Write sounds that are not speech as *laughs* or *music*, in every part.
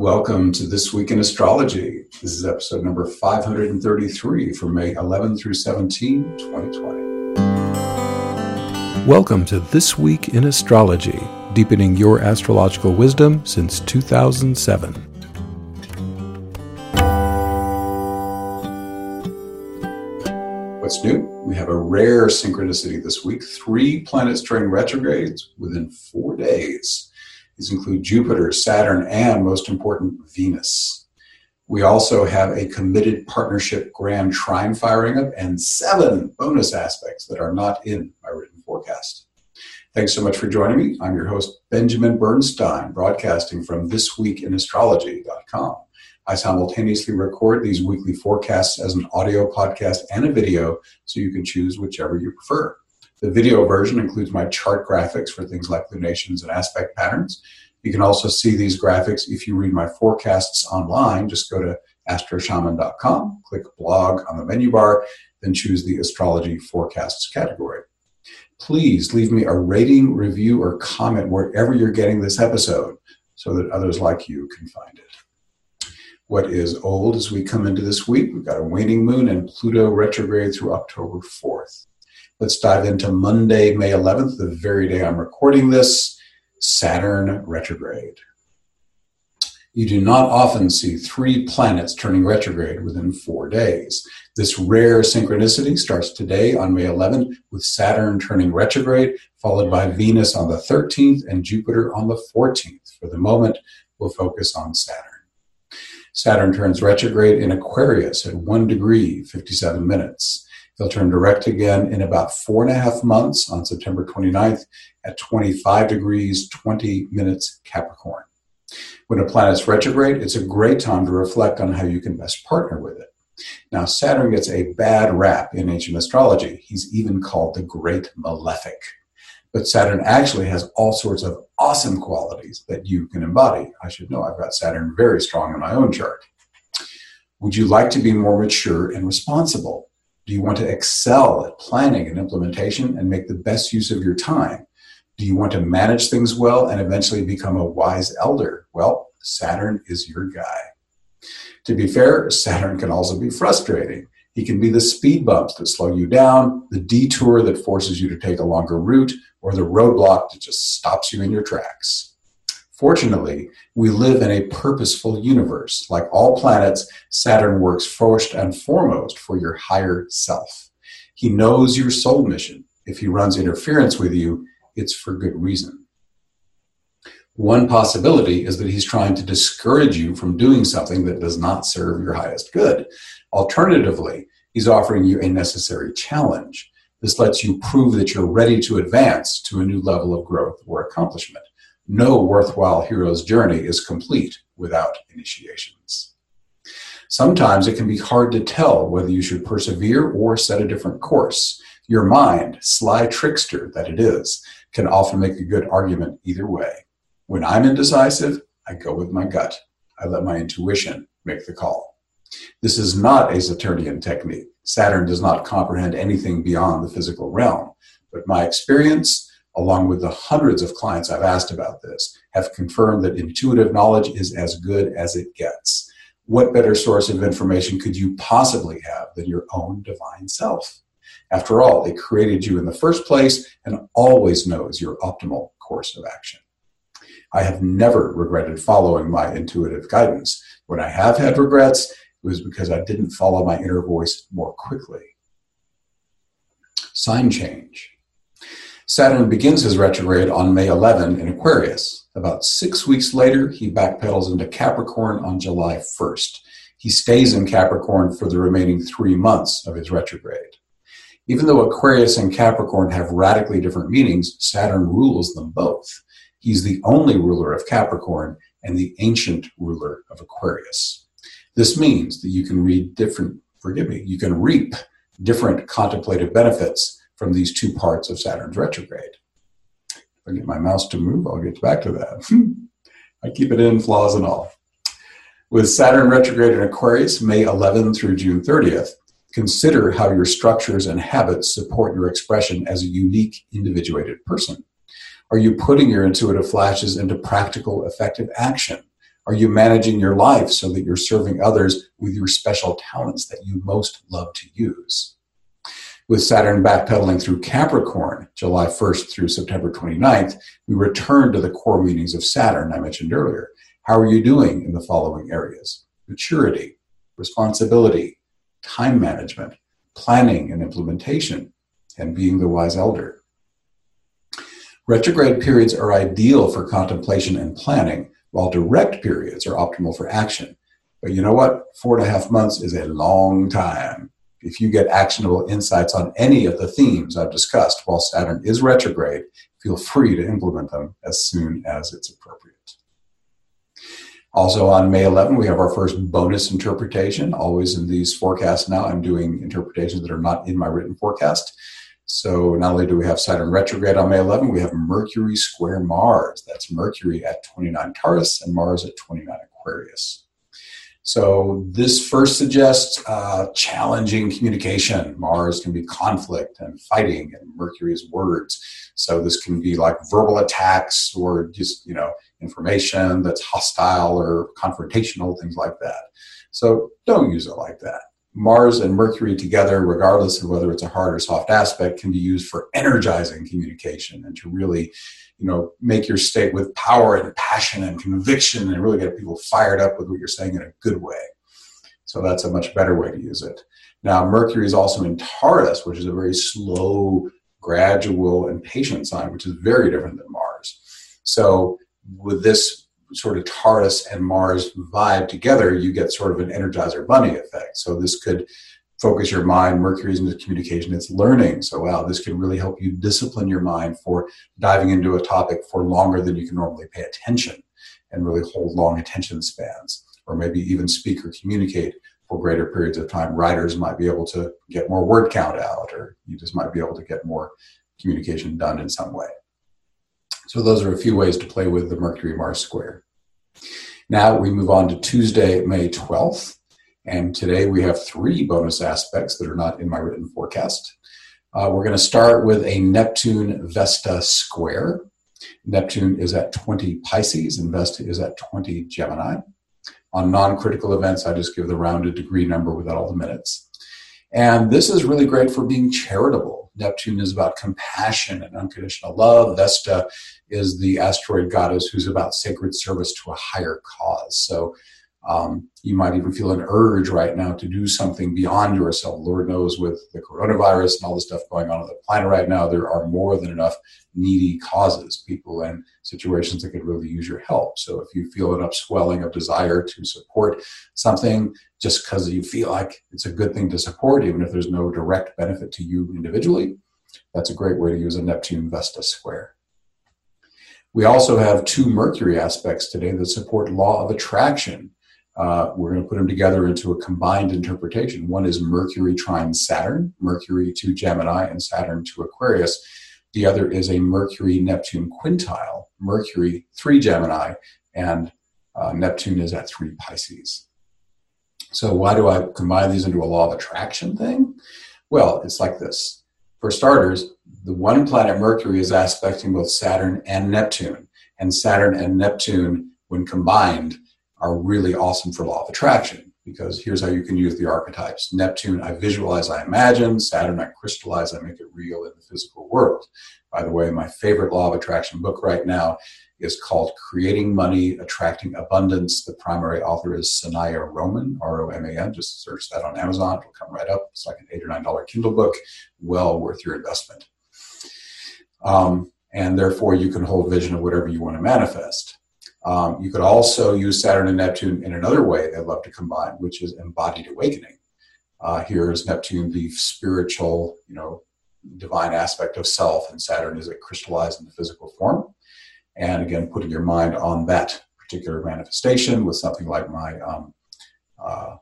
Welcome to This Week in Astrology. This is episode number 533 for May 11 through 17, 2020. Welcome to This Week in Astrology, deepening your astrological wisdom since 2007. What's new? We have a rare synchronicity this week three planets turning retrogrades within four days. These include Jupiter, Saturn, and most important, Venus. We also have a committed partnership grand trine firing up and seven bonus aspects that are not in my written forecast. Thanks so much for joining me. I'm your host, Benjamin Bernstein, broadcasting from thisweekinastrology.com. I simultaneously record these weekly forecasts as an audio podcast and a video, so you can choose whichever you prefer. The video version includes my chart graphics for things like lunations and aspect patterns. You can also see these graphics if you read my forecasts online. Just go to astroshaman.com, click blog on the menu bar, then choose the astrology forecasts category. Please leave me a rating, review, or comment wherever you're getting this episode so that others like you can find it. What is old as we come into this week? We've got a waning moon and Pluto retrograde through October 4th. Let's dive into Monday, May 11th, the very day I'm recording this, Saturn retrograde. You do not often see three planets turning retrograde within four days. This rare synchronicity starts today on May 11th with Saturn turning retrograde, followed by Venus on the 13th and Jupiter on the 14th. For the moment, we'll focus on Saturn. Saturn turns retrograde in Aquarius at 1 degree, 57 minutes. They'll turn direct again in about four and a half months on September 29th at 25 degrees, 20 minutes Capricorn. When a planet's retrograde, it's a great time to reflect on how you can best partner with it. Now, Saturn gets a bad rap in ancient astrology. He's even called the Great Malefic. But Saturn actually has all sorts of awesome qualities that you can embody. I should know I've got Saturn very strong in my own chart. Would you like to be more mature and responsible? Do you want to excel at planning and implementation and make the best use of your time? Do you want to manage things well and eventually become a wise elder? Well, Saturn is your guy. To be fair, Saturn can also be frustrating. He can be the speed bumps that slow you down, the detour that forces you to take a longer route, or the roadblock that just stops you in your tracks. Fortunately, we live in a purposeful universe. Like all planets, Saturn works first and foremost for your higher self. He knows your soul mission. If he runs interference with you, it's for good reason. One possibility is that he's trying to discourage you from doing something that does not serve your highest good. Alternatively, he's offering you a necessary challenge. This lets you prove that you're ready to advance to a new level of growth or accomplishment no worthwhile hero's journey is complete without initiations. Sometimes it can be hard to tell whether you should persevere or set a different course. Your mind, sly trickster that it is, can often make a good argument either way. When I'm indecisive, I go with my gut. I let my intuition make the call. This is not a Saturnian technique. Saturn does not comprehend anything beyond the physical realm. But my experience, along with the hundreds of clients I've asked about this, have confirmed that intuitive knowledge is as good as it gets. What better source of information could you possibly have than your own divine self? After all, it created you in the first place and always knows your optimal course of action. I have never regretted following my intuitive guidance. When I have had regrets, it was because I didn't follow my inner voice more quickly. Sign change. Saturn begins his retrograde on May 11 in Aquarius. About six weeks later, he backpedals into Capricorn on July 1st. He stays in Capricorn for the remaining three months of his retrograde. Even though Aquarius and Capricorn have radically different meanings, Saturn rules them both. He's the only ruler of Capricorn and the ancient ruler of Aquarius. This means that you can read different, forgive me, you can reap different contemplative benefits from these two parts of Saturn's retrograde. If I get my mouse to move, I'll get back to that. *laughs* I keep it in, flaws and all. With Saturn retrograde in Aquarius, May 11 through June 30th, consider how your structures and habits support your expression as a unique, individuated person. Are you putting your intuitive flashes into practical, effective action? Are you managing your life so that you're serving others with your special talents that you most love to use? With Saturn backpedaling through Capricorn, July 1st through September 29th, we return to the core meanings of Saturn I mentioned earlier. How are you doing in the following areas? Maturity, responsibility, time management, planning and implementation, and being the wise elder. Retrograde periods are ideal for contemplation and planning, while direct periods are optimal for action. But you know what? Four and a half months is a long time. If you get actionable insights on any of the themes I've discussed while Saturn is retrograde, feel free to implement them as soon as it's appropriate. Also on May 11, we have our first bonus interpretation. Always in these forecasts now, I'm doing interpretations that are not in my written forecast. So not only do we have Saturn retrograde on May 11, we have Mercury square Mars. That's Mercury at 29 Taurus and Mars at 29 Aquarius. So this first suggests uh, challenging communication. Mars can be conflict and fighting, and Mercury is words. So this can be like verbal attacks or just you know information that's hostile or confrontational, things like that. So don't use it like that. Mars and Mercury together, regardless of whether it's a hard or soft aspect, can be used for energizing communication and to really, you know, make your state with power and passion and conviction and really get people fired up with what you're saying in a good way. So that's a much better way to use it. Now, Mercury is also in Taurus, which is a very slow, gradual, and patient sign, which is very different than Mars. So with this sort of Taurus and Mars vibe together, you get sort of an energizer bunny effect. So this could focus your mind. Mercury's into communication, it's learning. So wow, this could really help you discipline your mind for diving into a topic for longer than you can normally pay attention and really hold long attention spans. Or maybe even speak or communicate for greater periods of time. Writers might be able to get more word count out, or you just might be able to get more communication done in some way. So those are a few ways to play with the Mercury Mars square. Now we move on to Tuesday, May 12th. And today we have three bonus aspects that are not in my written forecast. Uh, we're going to start with a Neptune Vesta square. Neptune is at 20 Pisces and Vesta is at 20 Gemini. On non critical events, I just give the rounded degree number without all the minutes. And this is really great for being charitable. Neptune is about compassion and unconditional love. Vesta is the asteroid goddess who's about sacred service to a higher cause. So um, you might even feel an urge right now to do something beyond yourself. Lord knows, with the coronavirus and all the stuff going on on the planet right now, there are more than enough needy causes, people and situations that could really use your help. So if you feel an upswelling of desire to support something just because you feel like it's a good thing to support, even if there's no direct benefit to you individually, that's a great way to use a Neptune Vesta square. We also have two Mercury aspects today that support law of attraction. Uh, we're going to put them together into a combined interpretation. One is Mercury trine Saturn, Mercury to Gemini, and Saturn to Aquarius. The other is a Mercury Neptune quintile, Mercury three Gemini, and uh, Neptune is at three Pisces. So, why do I combine these into a law of attraction thing? Well, it's like this. For starters, the one planet Mercury is aspecting both Saturn and Neptune. And Saturn and Neptune, when combined, are really awesome for law of attraction because here's how you can use the archetypes. Neptune, I visualize, I imagine. Saturn, I crystallize, I make it real in the physical world. By the way, my favorite law of attraction book right now is called Creating Money, Attracting Abundance. The primary author is Sanaya Roman, R O M A N. Just search that on Amazon, it'll come right up. It's like an eight or nine dollar Kindle book, well worth your investment. Um, and therefore, you can hold vision of whatever you want to manifest. Um, you could also use Saturn and Neptune in another way they love to combine, which is embodied awakening. Uh, here is Neptune, the spiritual, you know, divine aspect of self, and Saturn is it crystallized in the physical form. And again, putting your mind on that particular manifestation with something like my um, uh,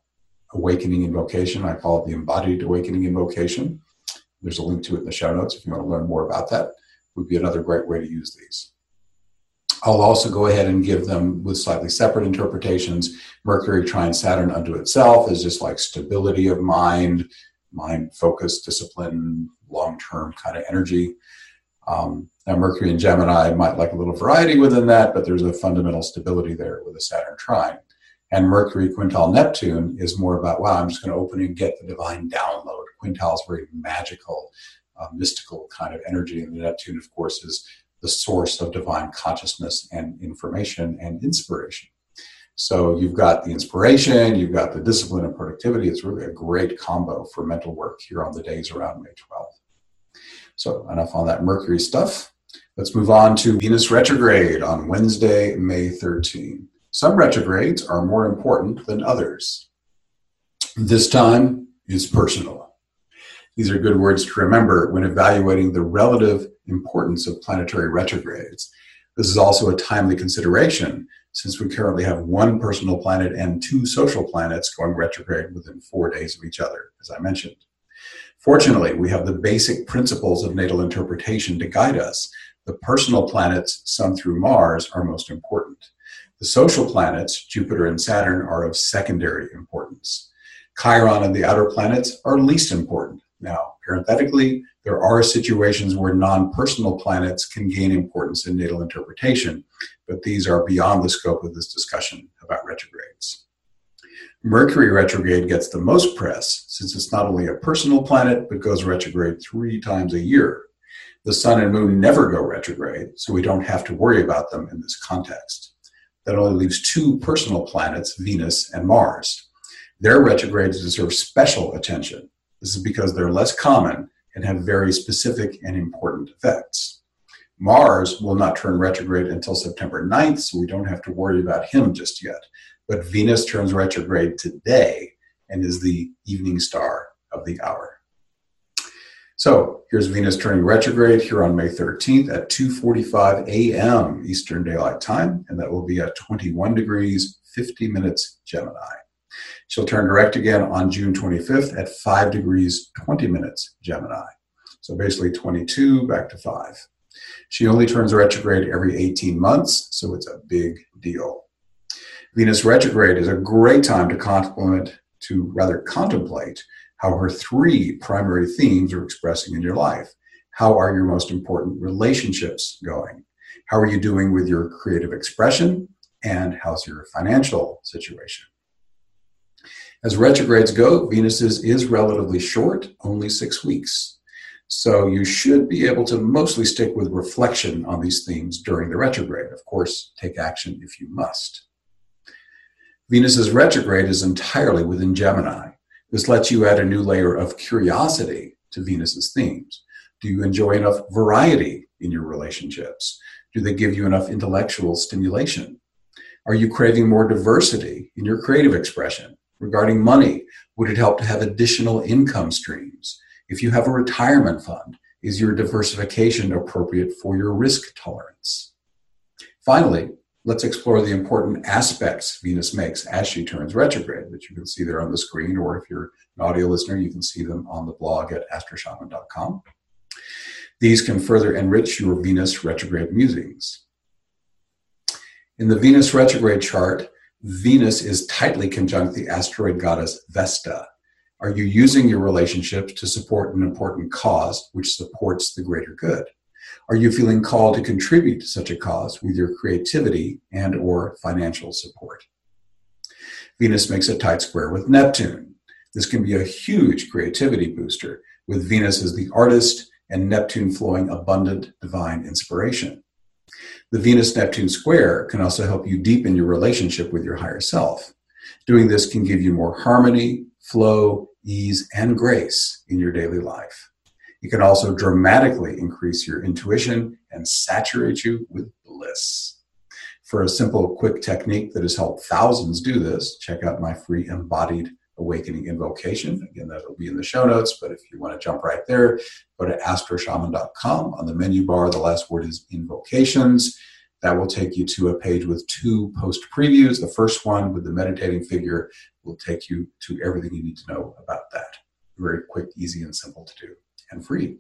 awakening invocation. I call it the embodied awakening invocation. There's a link to it in the show notes if you want to learn more about that. Would be another great way to use these. I'll also go ahead and give them with slightly separate interpretations. Mercury trine Saturn unto itself is just like stability of mind, mind focus, discipline, long term kind of energy. Um, Now, Mercury and Gemini might like a little variety within that, but there's a fundamental stability there with a Saturn trine. And Mercury quintile Neptune is more about, wow, I'm just going to open and get the divine download. Quintile is very magical, uh, mystical kind of energy. And the Neptune, of course, is the source of divine consciousness and information and inspiration. So you've got the inspiration, you've got the discipline and productivity. It's really a great combo for mental work here on the days around May 12th. So enough on that Mercury stuff. Let's move on to Venus retrograde on Wednesday, May 13. Some retrogrades are more important than others. This time is personal. These are good words to remember when evaluating the relative importance of planetary retrogrades. This is also a timely consideration since we currently have one personal planet and two social planets going retrograde within four days of each other, as I mentioned. Fortunately, we have the basic principles of natal interpretation to guide us. The personal planets, Sun through Mars, are most important. The social planets, Jupiter and Saturn, are of secondary importance. Chiron and the outer planets are least important. Now, parenthetically, there are situations where non personal planets can gain importance in natal interpretation, but these are beyond the scope of this discussion about retrogrades. Mercury retrograde gets the most press since it's not only a personal planet, but goes retrograde three times a year. The sun and moon never go retrograde, so we don't have to worry about them in this context. That only leaves two personal planets, Venus and Mars. Their retrogrades deserve special attention. This is because they're less common and have very specific and important effects. Mars will not turn retrograde until September 9th, so we don't have to worry about him just yet. But Venus turns retrograde today and is the evening star of the hour. So here's Venus turning retrograde here on May 13th at 2:45 a.m. Eastern Daylight Time, and that will be at 21 degrees 50 minutes Gemini. She'll turn direct again on June 25th at 5 degrees 20 minutes Gemini. So basically 22 back to 5. She only turns retrograde every 18 months, so it's a big deal. Venus retrograde is a great time to complement, to rather contemplate how her three primary themes are expressing in your life. How are your most important relationships going? How are you doing with your creative expression? And how's your financial situation? As retrogrades go, Venus's is relatively short, only six weeks. So you should be able to mostly stick with reflection on these themes during the retrograde. Of course, take action if you must. Venus's retrograde is entirely within Gemini. This lets you add a new layer of curiosity to Venus's themes. Do you enjoy enough variety in your relationships? Do they give you enough intellectual stimulation? Are you craving more diversity in your creative expression? Regarding money, would it help to have additional income streams? If you have a retirement fund, is your diversification appropriate for your risk tolerance? Finally, let's explore the important aspects Venus makes as she turns retrograde, which you can see there on the screen, or if you're an audio listener, you can see them on the blog at astroshaman.com. These can further enrich your Venus retrograde musings. In the Venus retrograde chart, Venus is tightly conjunct the asteroid goddess Vesta. Are you using your relationships to support an important cause which supports the greater good? Are you feeling called to contribute to such a cause with your creativity and or financial support? Venus makes a tight square with Neptune. This can be a huge creativity booster with Venus as the artist and Neptune flowing abundant divine inspiration. The Venus Neptune square can also help you deepen your relationship with your higher self. Doing this can give you more harmony, flow, ease, and grace in your daily life. It can also dramatically increase your intuition and saturate you with bliss. For a simple, quick technique that has helped thousands do this, check out my free embodied awakening invocation. Again, that'll be in the show notes, but if you want to jump right there, go to astroshaman.com. On the menu bar, the last word is invocations. That will take you to a page with two post previews. The first one with the meditating figure will take you to everything you need to know about that. Very quick, easy, and simple to do, and free.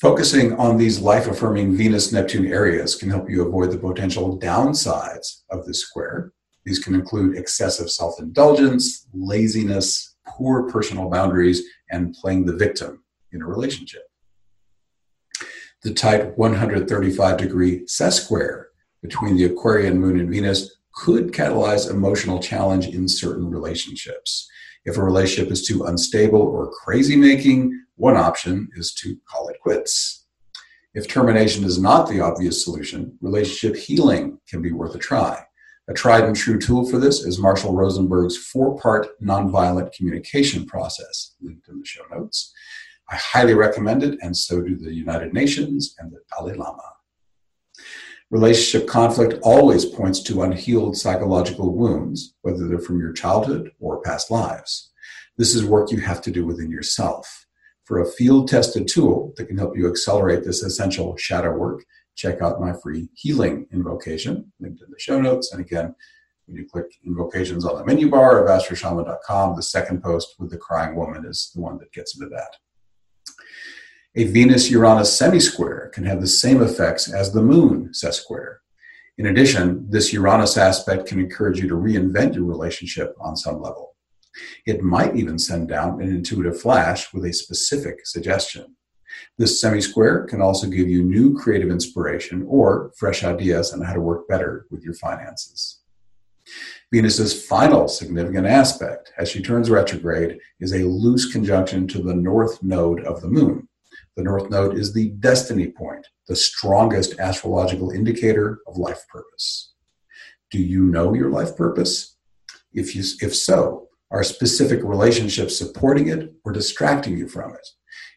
Focusing on these life affirming Venus Neptune areas can help you avoid the potential downsides of this square these can include excessive self indulgence, laziness, poor personal boundaries, and playing the victim in a relationship. The tight 135 degree sesquisquare between the Aquarian moon and Venus could catalyze emotional challenge in certain relationships. If a relationship is too unstable or crazy making, one option is to call it quits. If termination is not the obvious solution, relationship healing can be worth a try. A tried and true tool for this is Marshall Rosenberg's four part nonviolent communication process, linked in the show notes. I highly recommend it, and so do the United Nations and the Dalai Lama. Relationship conflict always points to unhealed psychological wounds, whether they're from your childhood or past lives. This is work you have to do within yourself. For a field tested tool that can help you accelerate this essential shadow work, check out my free healing invocation, linked in the show notes. And again, when you click invocations on the menu bar of astroshaman.com, the second post with the crying woman is the one that gets into that. A Venus Uranus semi-square can have the same effects as the moon sesquisquare. In addition, this Uranus aspect can encourage you to reinvent your relationship on some level. It might even send down an intuitive flash with a specific suggestion. This semi square can also give you new creative inspiration or fresh ideas on how to work better with your finances. Venus's final significant aspect, as she turns retrograde, is a loose conjunction to the north node of the moon. The north node is the destiny point, the strongest astrological indicator of life purpose. Do you know your life purpose? If, you, if so, are specific relationships supporting it or distracting you from it?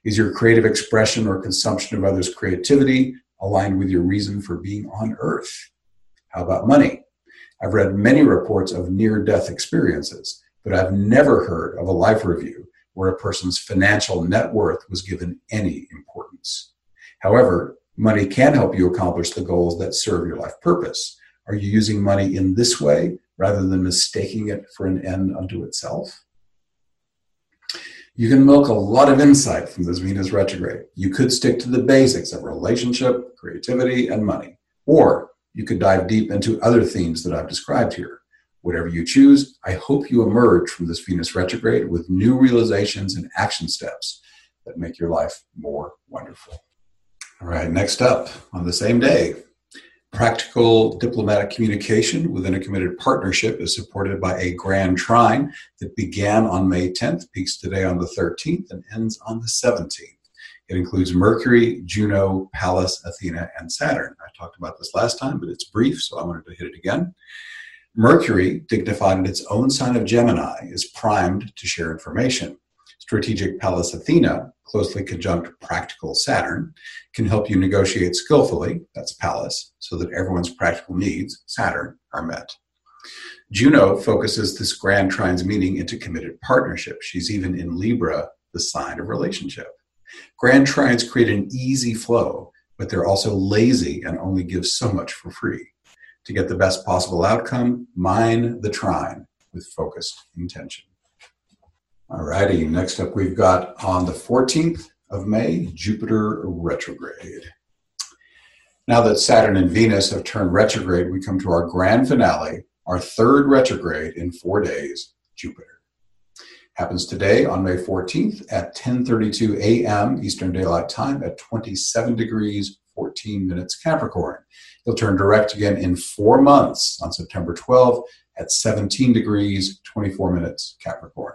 Is your creative expression or consumption of others' creativity aligned with your reason for being on earth? How about money? I've read many reports of near death experiences, but I've never heard of a life review where a person's financial net worth was given any importance. However, money can help you accomplish the goals that serve your life purpose. Are you using money in this way rather than mistaking it for an end unto itself? You can milk a lot of insight from this Venus retrograde. You could stick to the basics of relationship, creativity, and money. Or you could dive deep into other themes that I've described here. Whatever you choose, I hope you emerge from this Venus retrograde with new realizations and action steps that make your life more wonderful. All right, next up on the same day, Practical diplomatic communication within a committed partnership is supported by a grand trine that began on May 10th, peaks today on the 13th, and ends on the 17th. It includes Mercury, Juno, Pallas, Athena, and Saturn. I talked about this last time, but it's brief, so I wanted to hit it again. Mercury, dignified in its own sign of Gemini, is primed to share information. Strategic Pallas Athena, closely conjunct practical Saturn, can help you negotiate skillfully, that's Pallas, so that everyone's practical needs, Saturn, are met. Juno focuses this grand trine's meaning into committed partnership. She's even in Libra, the sign of relationship. Grand trines create an easy flow, but they're also lazy and only give so much for free. To get the best possible outcome, mine the trine with focused intention. All righty, next up we've got on the 14th of May, Jupiter retrograde. Now that Saturn and Venus have turned retrograde, we come to our grand finale, our third retrograde in four days, Jupiter. Happens today on May 14th at 10:32 a.m. Eastern Daylight Time at 27 degrees 14 minutes Capricorn. He'll turn direct again in 4 months on September 12th at 17 degrees 24 minutes Capricorn.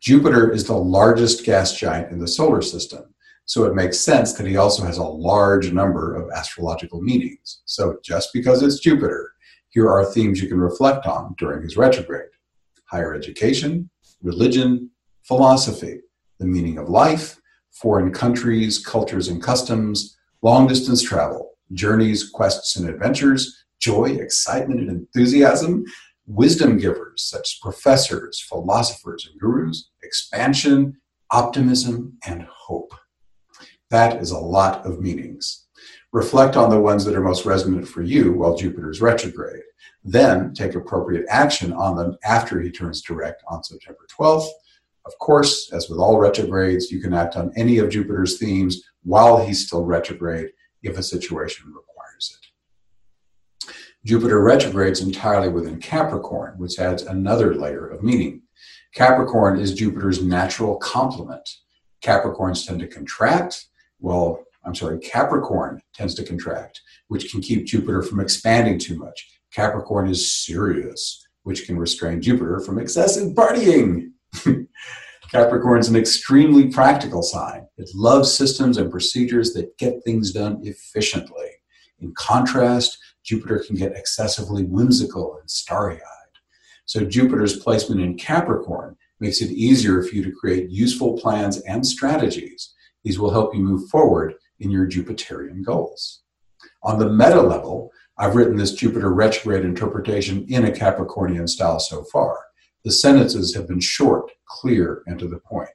Jupiter is the largest gas giant in the solar system, so it makes sense that he also has a large number of astrological meanings. So just because it's Jupiter, here are themes you can reflect on during his retrograde. Higher education, religion, philosophy, the meaning of life, foreign countries, cultures, and customs, long distance travel, journeys, quests, and adventures, joy, excitement, and enthusiasm, wisdom givers such as professors, philosophers, and gurus, expansion, optimism, and hope. That is a lot of meanings. Reflect on the ones that are most resonant for you while Jupiter is retrograde. Then take appropriate action on them after he turns direct on September 12th. Of course, as with all retrogrades, you can act on any of Jupiter's themes while he's still retrograde if a situation requires it. Jupiter retrogrades entirely within Capricorn, which adds another layer of meaning. Capricorn is Jupiter's natural complement. Capricorns tend to contract, well, I'm sorry, Capricorn tends to contract, which can keep Jupiter from expanding too much. Capricorn is serious, which can restrain Jupiter from excessive partying. *laughs* Capricorn is an extremely practical sign. It loves systems and procedures that get things done efficiently. In contrast, Jupiter can get excessively whimsical and starry eyed. So, Jupiter's placement in Capricorn makes it easier for you to create useful plans and strategies. These will help you move forward in your Jupiterian goals. On the meta level, I've written this Jupiter retrograde interpretation in a Capricornian style so far. The sentences have been short, clear, and to the point.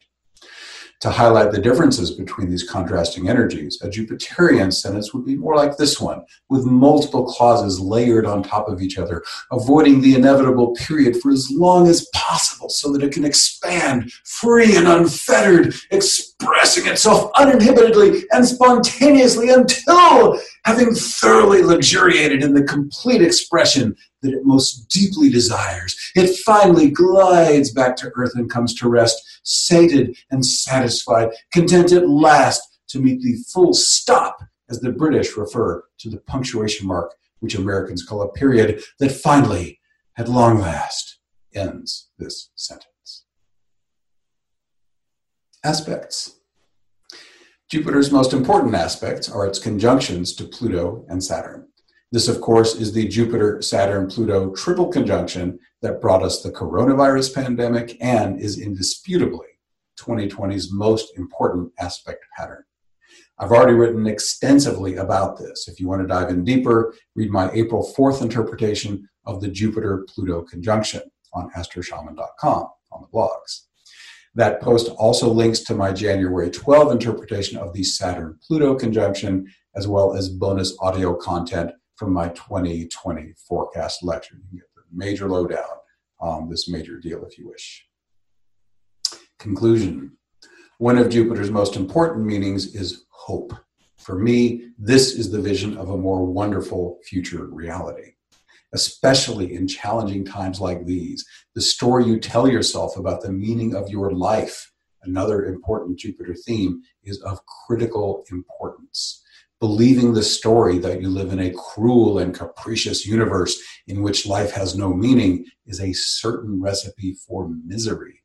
To highlight the differences between these contrasting energies, a Jupiterian sentence would be more like this one, with multiple clauses layered on top of each other, avoiding the inevitable period for as long as possible so that it can expand free and unfettered, expressing itself uninhibitedly and spontaneously until, having thoroughly luxuriated in the complete expression that it most deeply desires, it finally glides back to earth and comes to rest sated and satisfied, content at last to meet the full stop, as the British refer to the punctuation mark, which Americans call a period, that finally, at long last, ends this sentence. Aspects. Jupiter's most important aspects are its conjunctions to Pluto and Saturn. This, of course, is the Jupiter Saturn Pluto triple conjunction that brought us the coronavirus pandemic and is indisputably 2020's most important aspect pattern. I've already written extensively about this. If you want to dive in deeper, read my April 4th interpretation of the Jupiter Pluto conjunction on astroshaman.com on the blogs. That post also links to my January 12 interpretation of the Saturn Pluto conjunction, as well as bonus audio content from my 2020 forecast lecture. You can get the major lowdown on this major deal if you wish. Conclusion One of Jupiter's most important meanings is hope. For me, this is the vision of a more wonderful future reality. Especially in challenging times like these, the story you tell yourself about the meaning of your life, another important Jupiter theme, is of critical importance believing the story that you live in a cruel and capricious universe in which life has no meaning is a certain recipe for misery.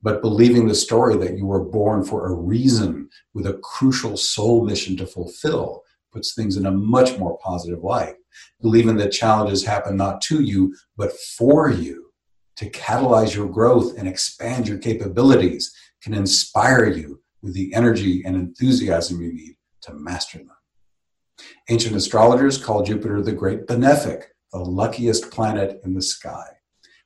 But believing the story that you were born for a reason with a crucial soul mission to fulfill puts things in a much more positive light. Believing that challenges happen not to you, but for you to catalyze your growth and expand your capabilities can inspire you with the energy and enthusiasm you need to master them. Ancient astrologers call Jupiter the great benefic, the luckiest planet in the sky.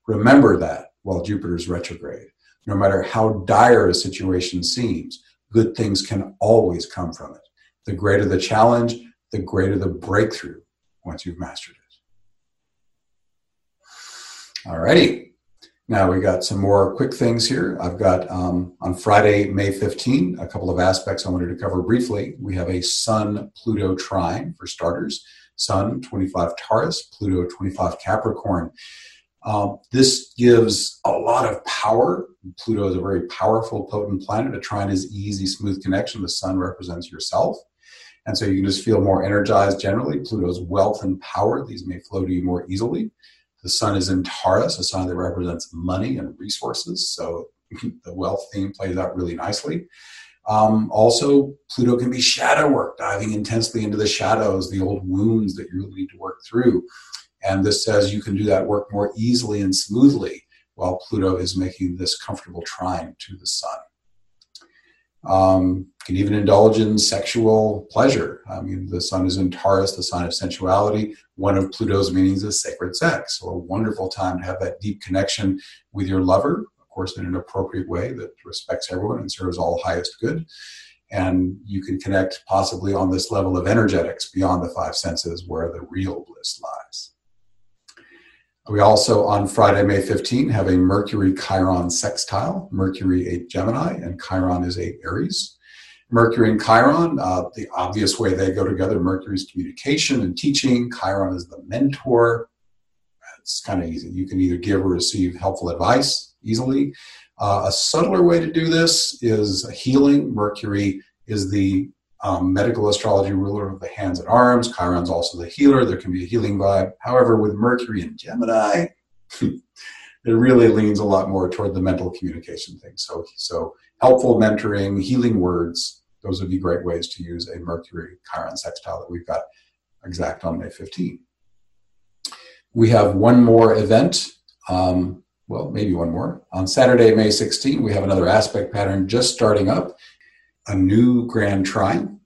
Remember that while Jupiter's retrograde. No matter how dire a situation seems, good things can always come from it. The greater the challenge, the greater the breakthrough once you've mastered it. Alrighty. Now we got some more quick things here. I've got um, on Friday, May 15, a couple of aspects I wanted to cover briefly. We have a Sun Pluto trine for starters. Sun 25 Taurus, Pluto 25 Capricorn. Um, this gives a lot of power. Pluto is a very powerful, potent planet. A trine is easy, smooth connection. The sun represents yourself. And so you can just feel more energized generally. Pluto's wealth and power, these may flow to you more easily. The sun is in Taurus, a sign that represents money and resources. So *laughs* the wealth theme plays out really nicely. Um, also, Pluto can be shadow work, diving intensely into the shadows, the old wounds that you really need to work through. And this says you can do that work more easily and smoothly while Pluto is making this comfortable trine to the sun. Um, can even indulge in sexual pleasure. I mean, the sun is in Taurus, the sign of sensuality. One of Pluto's meanings is sacred sex. So, a wonderful time to have that deep connection with your lover, of course, in an appropriate way that respects everyone and serves all highest good. And you can connect possibly on this level of energetics beyond the five senses where the real bliss lies. We also, on Friday, May 15, have a Mercury Chiron sextile. Mercury, a Gemini, and Chiron is a Aries. Mercury and Chiron, uh, the obvious way they go together Mercury's communication and teaching, Chiron is the mentor. It's kind of easy. You can either give or receive helpful advice easily. Uh, a subtler way to do this is healing. Mercury is the um, medical astrology ruler of the hands and arms. Chiron's also the healer. There can be a healing vibe. However, with Mercury and Gemini, *laughs* it really leans a lot more toward the mental communication thing. So, so helpful mentoring, healing words, those would be great ways to use a Mercury Chiron sextile that we've got exact on May 15. We have one more event. Um, well, maybe one more. On Saturday, May 16, we have another aspect pattern just starting up a new Grand Trine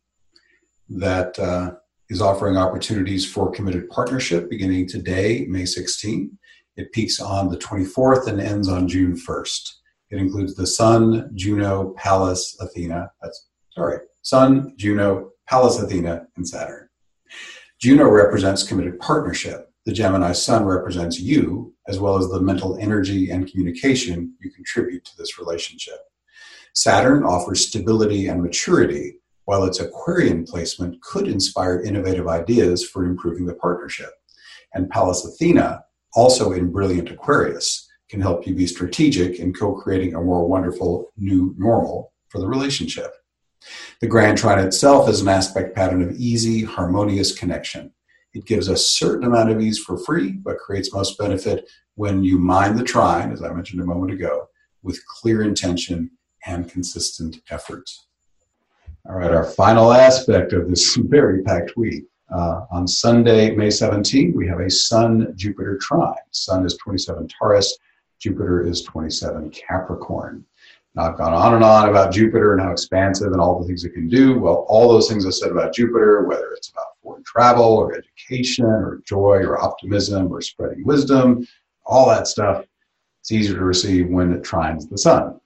that uh, is offering opportunities for committed partnership beginning today, May 16. It peaks on the 24th and ends on June 1st. It includes the Sun, Juno, Pallas, Athena. That's sorry, Sun, Juno, Pallas, Athena, and Saturn. Juno represents committed partnership. The Gemini Sun represents you, as well as the mental energy and communication you contribute to this relationship. Saturn offers stability and maturity, while its Aquarian placement could inspire innovative ideas for improving the partnership. And Pallas Athena, also in brilliant Aquarius, can help you be strategic in co creating a more wonderful new normal for the relationship. The Grand Trine itself is an aspect pattern of easy, harmonious connection. It gives a certain amount of ease for free, but creates most benefit when you mind the trine, as I mentioned a moment ago, with clear intention and consistent effort. All right, our final aspect of this very packed week. Uh, on Sunday, May 17, we have a Sun Jupiter trine. Sun is 27 Taurus, Jupiter is 27 Capricorn. Now, I've gone on and on about Jupiter and how expansive and all the things it can do. Well, all those things I said about Jupiter, whether it's about foreign travel or education or joy or optimism or spreading wisdom, all that stuff, it's easier to receive when it trines the sun.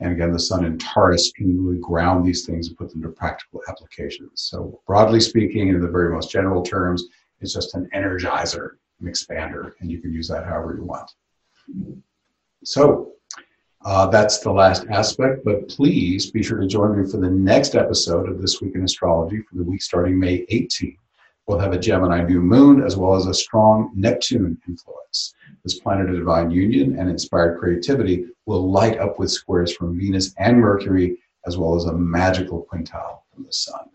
And again, the sun in Taurus can really ground these things and put them to practical applications. So, broadly speaking, in the very most general terms, it's just an energizer, an expander, and you can use that however you want. So, uh, that's the last aspect, but please be sure to join me for the next episode of This Week in Astrology for the week starting May 18th. We'll have a Gemini new moon as well as a strong Neptune influence. This planet of divine union and inspired creativity will light up with squares from Venus and Mercury, as well as a magical quintile from the Sun.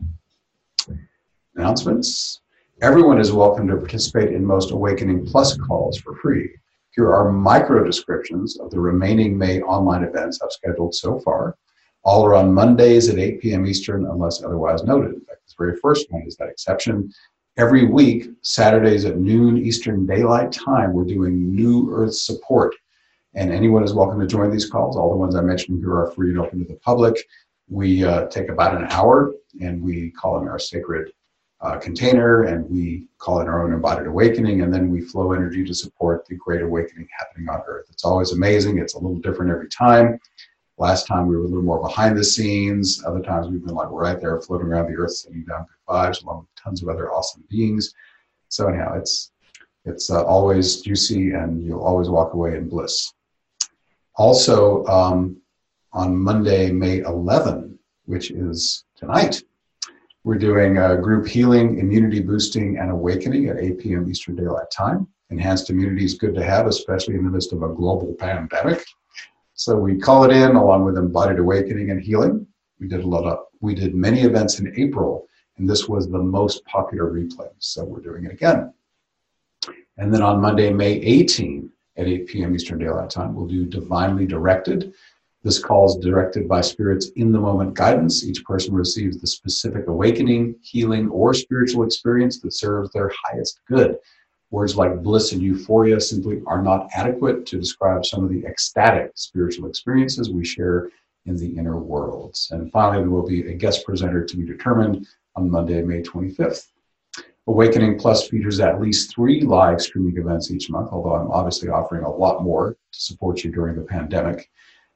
Announcements. Everyone is welcome to participate in most Awakening Plus calls for free. Here are micro descriptions of the remaining May online events I've scheduled so far. All are on Mondays at 8 p.m. Eastern, unless otherwise noted. In fact, this very first one is that exception. Every week, Saturdays at noon Eastern Daylight Time, we're doing New Earth support. And anyone is welcome to join these calls. All the ones I mentioned here are free and open to the public. We uh, take about an hour and we call in our sacred uh, container and we call it our own embodied awakening and then we flow energy to support the great awakening happening on earth it's always amazing it's a little different every time last time we were a little more behind the scenes other times we've been like right there floating around the earth sending down good vibes along with tons of other awesome beings so anyhow it's it's uh, always juicy and you'll always walk away in bliss also um, on monday may 11 which is tonight we're doing a group healing, immunity boosting, and awakening at 8 p.m. Eastern Daylight Time. Enhanced immunity is good to have, especially in the midst of a global pandemic. So we call it in along with embodied awakening and healing. We did a lot of, we did many events in April, and this was the most popular replay. So we're doing it again. And then on Monday, May 18 at 8 p.m. Eastern Daylight Time, we'll do Divinely Directed. This call is directed by Spirit's in the moment guidance. Each person receives the specific awakening, healing, or spiritual experience that serves their highest good. Words like bliss and euphoria simply are not adequate to describe some of the ecstatic spiritual experiences we share in the inner worlds. And finally, there will be a guest presenter to be determined on Monday, May 25th. Awakening Plus features at least three live streaming events each month, although I'm obviously offering a lot more to support you during the pandemic.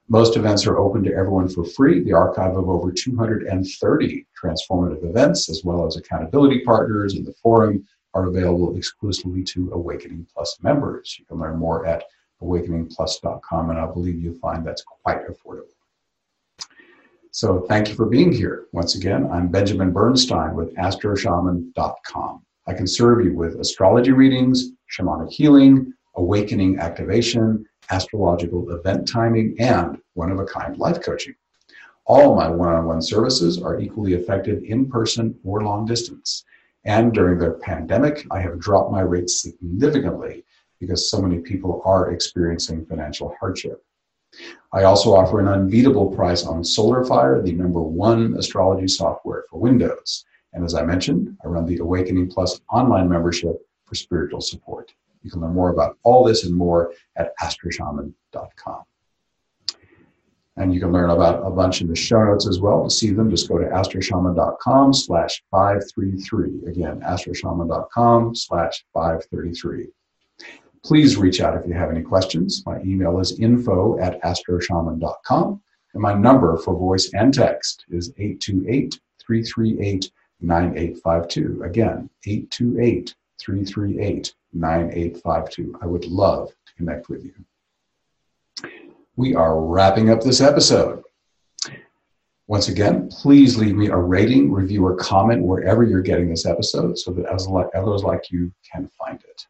Most events are open to everyone for free. The archive of over 230 transformative events, as well as accountability partners in the forum, are available exclusively to Awakening Plus members. You can learn more at awakeningplus.com, and I believe you'll find that's quite affordable. So thank you for being here. Once again, I'm Benjamin Bernstein with astroshaman.com. I can serve you with astrology readings, shamanic healing, awakening activation, astrological event timing, and one of a kind life coaching. All my one on one services are equally effective in person or long distance. And during the pandemic, I have dropped my rates significantly because so many people are experiencing financial hardship. I also offer an unbeatable price on SolarFire, the number one astrology software for Windows. And as I mentioned, I run the Awakening Plus online membership for spiritual support. You can learn more about all this and more at astroshaman.com. And you can learn about a bunch in the show notes as well. To see them, just go to astroshaman.com slash 533. Again, astroshaman.com slash 533. Please reach out if you have any questions. My email is info at astroshaman.com. And my number for voice and text is 828 338 9852. Again, 828 338 9852. I would love to connect with you we are wrapping up this episode. Once again, please leave me a rating, review, or comment wherever you're getting this episode so that others like you can find it.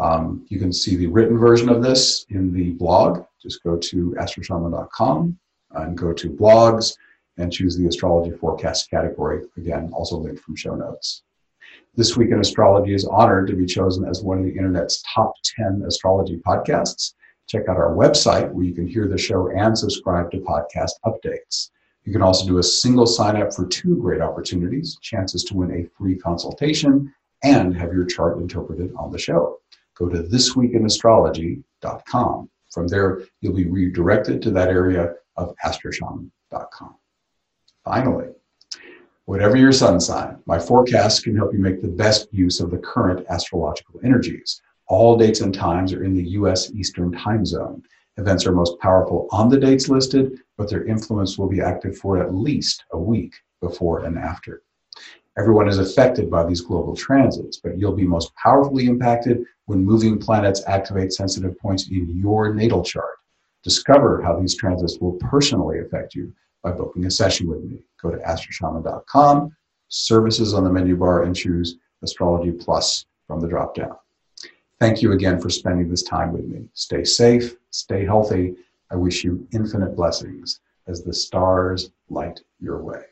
Um, you can see the written version of this in the blog. Just go to astroshaman.com and go to blogs and choose the astrology forecast category. Again, also linked from show notes. This Week in Astrology is honored to be chosen as one of the internet's top 10 astrology podcasts check out our website where you can hear the show and subscribe to podcast updates. You can also do a single sign up for two great opportunities chances to win a free consultation and have your chart interpreted on the show. Go to thisweekinastrology.com. From there, you'll be redirected to that area of astroshaman.com. Finally, whatever your sun sign, my forecast can help you make the best use of the current astrological energies. All dates and times are in the US Eastern Time Zone. Events are most powerful on the dates listed, but their influence will be active for at least a week before and after. Everyone is affected by these global transits, but you'll be most powerfully impacted when moving planets activate sensitive points in your natal chart. Discover how these transits will personally affect you by booking a session with me. Go to astroshaman.com, services on the menu bar, and choose Astrology Plus from the drop down. Thank you again for spending this time with me. Stay safe, stay healthy. I wish you infinite blessings as the stars light your way.